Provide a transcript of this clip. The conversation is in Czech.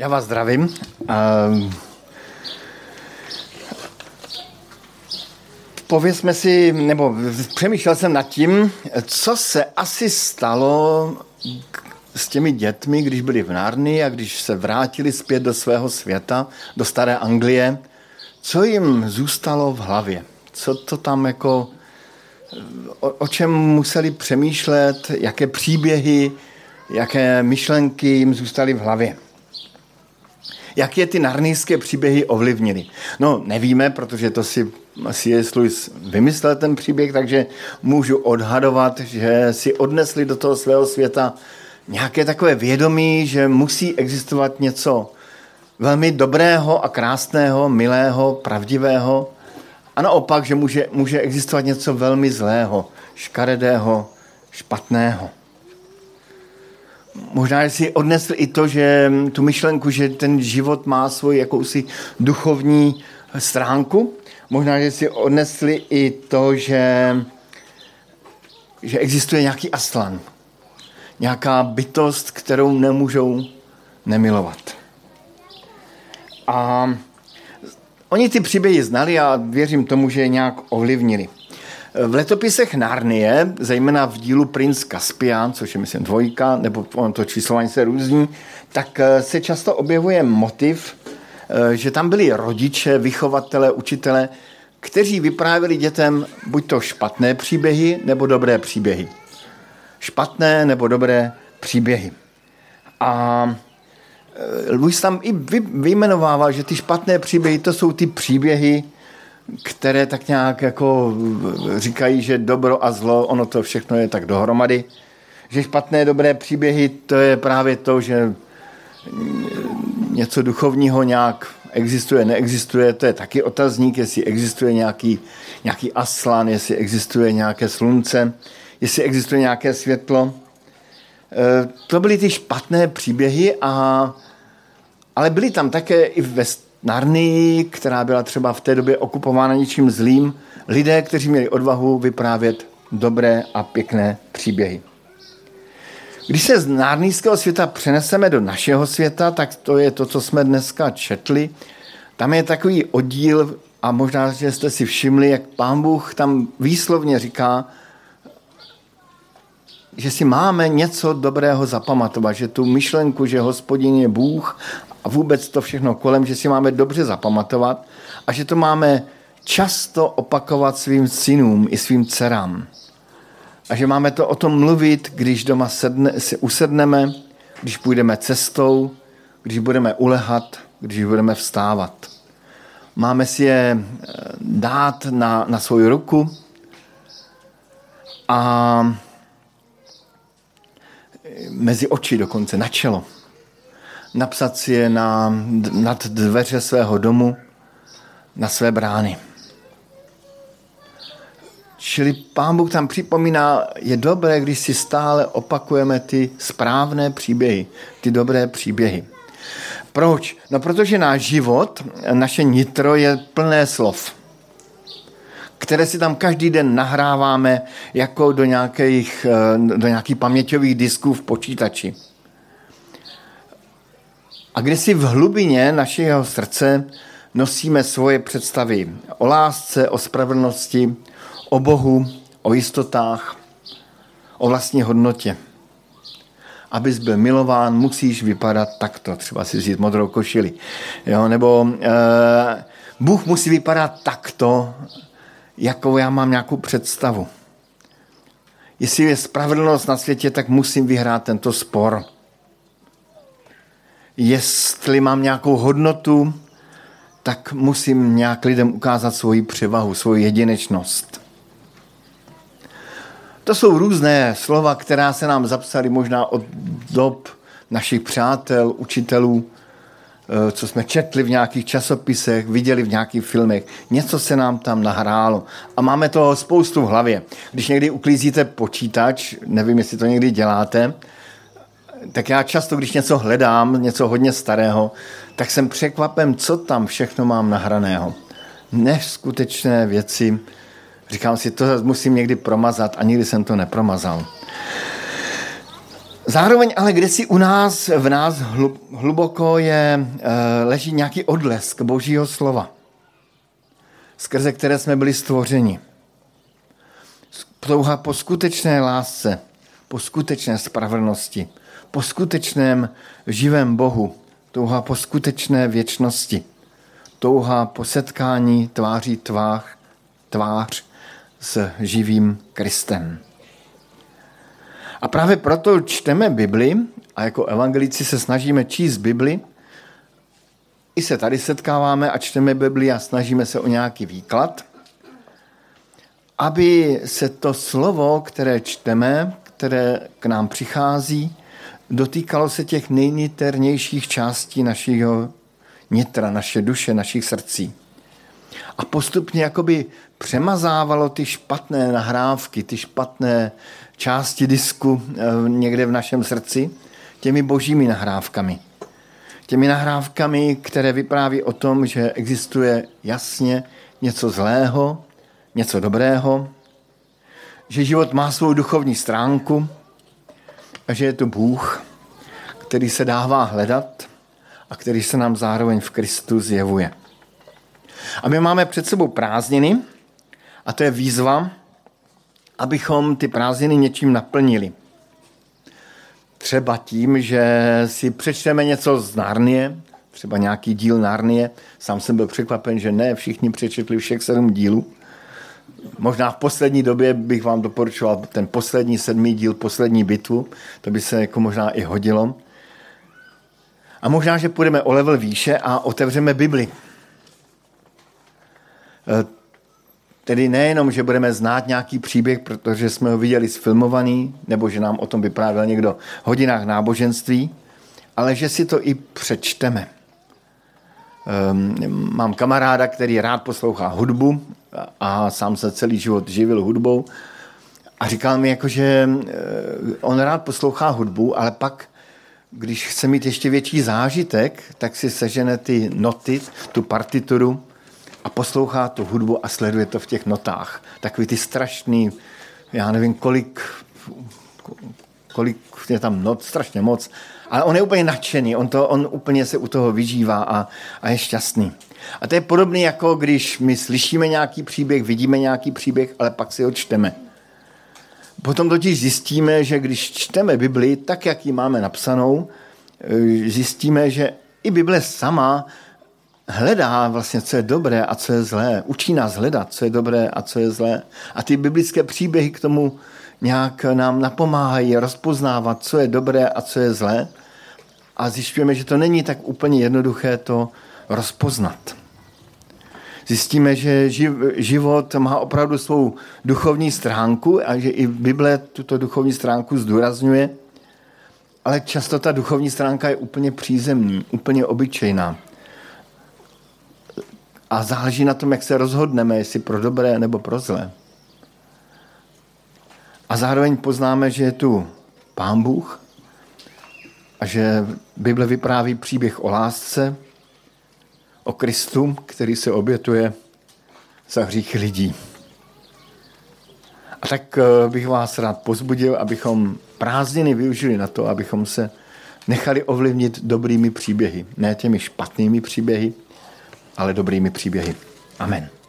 Já vás zdravím. Uh, povězme si, nebo přemýšlel jsem nad tím, co se asi stalo s těmi dětmi, když byli v Nárny a když se vrátili zpět do svého světa, do staré Anglie, co jim zůstalo v hlavě? Co to tam jako, o, o čem museli přemýšlet, jaké příběhy, jaké myšlenky jim zůstaly v hlavě? Jak je ty narnijské příběhy ovlivnily? No, nevíme, protože to si C.S. Lewis vymyslel ten příběh, takže můžu odhadovat, že si odnesli do toho svého světa nějaké takové vědomí, že musí existovat něco velmi dobrého a krásného, milého, pravdivého a naopak, že může, může existovat něco velmi zlého, škaredého, špatného. Možná, že si odnesl i to, že tu myšlenku, že ten život má svoji jakousi duchovní stránku. Možná, že si odnesli i to, že, že existuje nějaký aslan. Nějaká bytost, kterou nemůžou nemilovat. A oni ty příběhy znali a věřím tomu, že je nějak ovlivnili. V letopisech Narnie, zejména v dílu Prince Caspian, což je myslím dvojka, nebo to číslování se různí, tak eh, se často objevuje motiv, eh, že tam byli rodiče, vychovatele, učitele, kteří vyprávěli dětem buď to špatné příběhy, nebo dobré příběhy. Špatné nebo dobré příběhy. A eh, Luis tam i vyjmenovával, že ty špatné příběhy, to jsou ty příběhy, které tak nějak jako říkají, že dobro a zlo, ono to všechno je tak dohromady. Že špatné, dobré příběhy, to je právě to, že něco duchovního nějak existuje, neexistuje, to je taky otazník, jestli existuje nějaký, nějaký aslan, jestli existuje nějaké slunce, jestli existuje nějaké světlo. E, to byly ty špatné příběhy, a, ale byly tam také i ve Narnii, která byla třeba v té době okupována ničím zlým, lidé, kteří měli odvahu vyprávět dobré a pěkné příběhy. Když se z nárnýského světa přeneseme do našeho světa, tak to je to, co jsme dneska četli. Tam je takový oddíl, a možná, že jste si všimli, jak pán Bůh tam výslovně říká, že si máme něco dobrého zapamatovat, že tu myšlenku, že hospodin je Bůh a vůbec to všechno kolem, že si máme dobře zapamatovat a že to máme často opakovat svým synům i svým dcerám. A že máme to o tom mluvit, když doma sedne, si usedneme, když půjdeme cestou, když budeme ulehat, když budeme vstávat. Máme si je eh, dát na, na svou ruku a mezi oči dokonce, na čelo napsat si je na, nad dveře svého domu, na své brány. Čili pán Bůh tam připomíná, je dobré, když si stále opakujeme ty správné příběhy, ty dobré příběhy. Proč? No protože náš život, naše nitro je plné slov, které si tam každý den nahráváme jako do nějakých, do nějakých paměťových disků v počítači. A když si v hlubině našeho srdce nosíme svoje představy o lásce, o spravedlnosti, o Bohu, o jistotách, o vlastní hodnotě. Abys byl milován, musíš vypadat takto. Třeba si vzít modrou košili. Jo? Nebo e, Bůh musí vypadat takto, jako já mám nějakou představu. Jestli je spravedlnost na světě, tak musím vyhrát tento spor jestli mám nějakou hodnotu, tak musím nějak lidem ukázat svoji převahu, svoji jedinečnost. To jsou různé slova, která se nám zapsaly možná od dob našich přátel, učitelů, eh, co jsme četli v nějakých časopisech, viděli v nějakých filmech. Něco se nám tam nahrálo. A máme toho spoustu v hlavě. Když někdy uklízíte počítač, nevím, jestli to někdy děláte, tak já často, když něco hledám, něco hodně starého, tak jsem překvapen, co tam všechno mám nahraného. Neskutečné věci. Říkám si, to musím někdy promazat a nikdy jsem to nepromazal. Zároveň ale kde si u nás, v nás hluboko je, eh, leží nějaký odlesk božího slova, skrze které jsme byli stvořeni. Touha po skutečné lásce, po skutečné spravedlnosti, po skutečném živém Bohu, touha po skutečné věčnosti, touha po setkání tváří tvář, tvář s živým Kristem. A právě proto čteme Bibli a jako evangelici se snažíme číst Bibli. I se tady setkáváme a čteme Bibli a snažíme se o nějaký výklad, aby se to slovo, které čteme, které k nám přichází, dotýkalo se těch nejniternějších částí našeho nitra, naše duše, našich srdcí. A postupně jakoby přemazávalo ty špatné nahrávky, ty špatné části disku eh, někde v našem srdci těmi božími nahrávkami. Těmi nahrávkami, které vypráví o tom, že existuje jasně něco zlého, něco dobrého, že život má svou duchovní stránku a že je to Bůh, který se dává hledat a který se nám zároveň v Kristu zjevuje. A my máme před sebou prázdniny a to je výzva, abychom ty prázdniny něčím naplnili. Třeba tím, že si přečteme něco z Narnie, třeba nějaký díl Narnie. Sám jsem byl překvapen, že ne všichni přečetli všech sedm dílů. Možná v poslední době bych vám doporučoval ten poslední sedmý díl, poslední bitvu. To by se jako možná i hodilo. A možná, že půjdeme o level výše a otevřeme Bibli. Tedy nejenom, že budeme znát nějaký příběh, protože jsme ho viděli sfilmovaný, nebo že nám o tom vyprávěl někdo v hodinách náboženství, ale že si to i přečteme. Um, mám kamaráda, který rád poslouchá hudbu a sám se celý život živil hudbou a říkal mi, jako, že eh, on rád poslouchá hudbu, ale pak, když chce mít ještě větší zážitek, tak si sežene ty noty, tu partituru a poslouchá tu hudbu a sleduje to v těch notách. Takový ty strašný, já nevím, kolik, kolik je tam not, strašně moc. Ale on je úplně nadšený, on, to, on úplně se u toho vyžívá a, a je šťastný. A to je podobné, jako když my slyšíme nějaký příběh, vidíme nějaký příběh, ale pak si ho čteme. Potom totiž zjistíme, že když čteme Bibli tak, jak ji máme napsanou, eh, zjistíme, že i Bible sama hledá vlastně, co je dobré a co je zlé. Učí nás hledat, co je dobré a co je zlé. A ty biblické příběhy k tomu nějak nám napomáhají rozpoznávat, co je dobré a co je zlé. A zjišťujeme, že to není tak úplně jednoduché to rozpoznat. Zjistíme, že život má opravdu svou duchovní stránku a že i Bible tuto duchovní stránku zdůrazňuje, ale často ta duchovní stránka je úplně přízemní, úplně obyčejná. A záleží na tom, jak se rozhodneme, jestli pro dobré nebo pro zlé. A zároveň poznáme, že je tu Pán Bůh a že Bible vypráví příběh o lásce, o Kristu, který se obětuje za hříchy lidí. A tak eh, bych vás rád pozbudil, abychom prázdniny využili na to, abychom se nechali ovlivnit dobrými příběhy, ne těmi špatnými příběhy, ale dobrými příběhy. Amen.